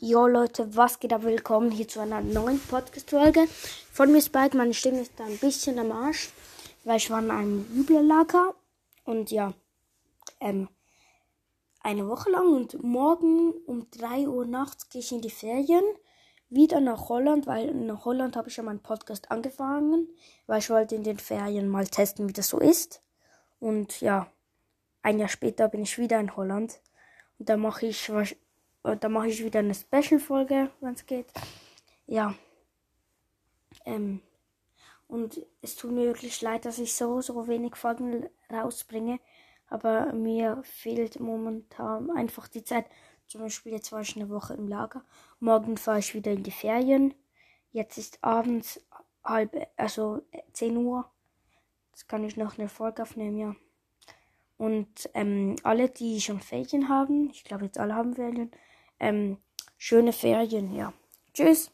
Jo Leute, was geht ab? Willkommen hier zu einer neuen Podcast-Folge. Von mir Spike, meine Stimme ist da ein bisschen am Arsch, weil ich war in einem Üblerlager und ja, ähm, eine Woche lang und morgen um 3 Uhr nachts gehe ich in die Ferien wieder nach Holland, weil in Holland habe ich ja meinen Podcast angefangen, weil ich wollte in den Ferien mal testen, wie das so ist. Und ja, ein Jahr später bin ich wieder in Holland und da mache ich da mache ich wieder eine Special-Folge, wenn es geht. Ja. Ähm, und es tut mir wirklich leid, dass ich so, so wenig Folgen rausbringe. Aber mir fehlt momentan einfach die Zeit. Zum Beispiel jetzt war ich eine Woche im Lager. Morgen fahre ich wieder in die Ferien. Jetzt ist abends halb, also 10 Uhr. Jetzt kann ich noch eine Folge aufnehmen, ja. Und ähm, alle, die schon Ferien haben, ich glaube jetzt alle haben Ferien, ähm, schöne Ferien, ja. Tschüss.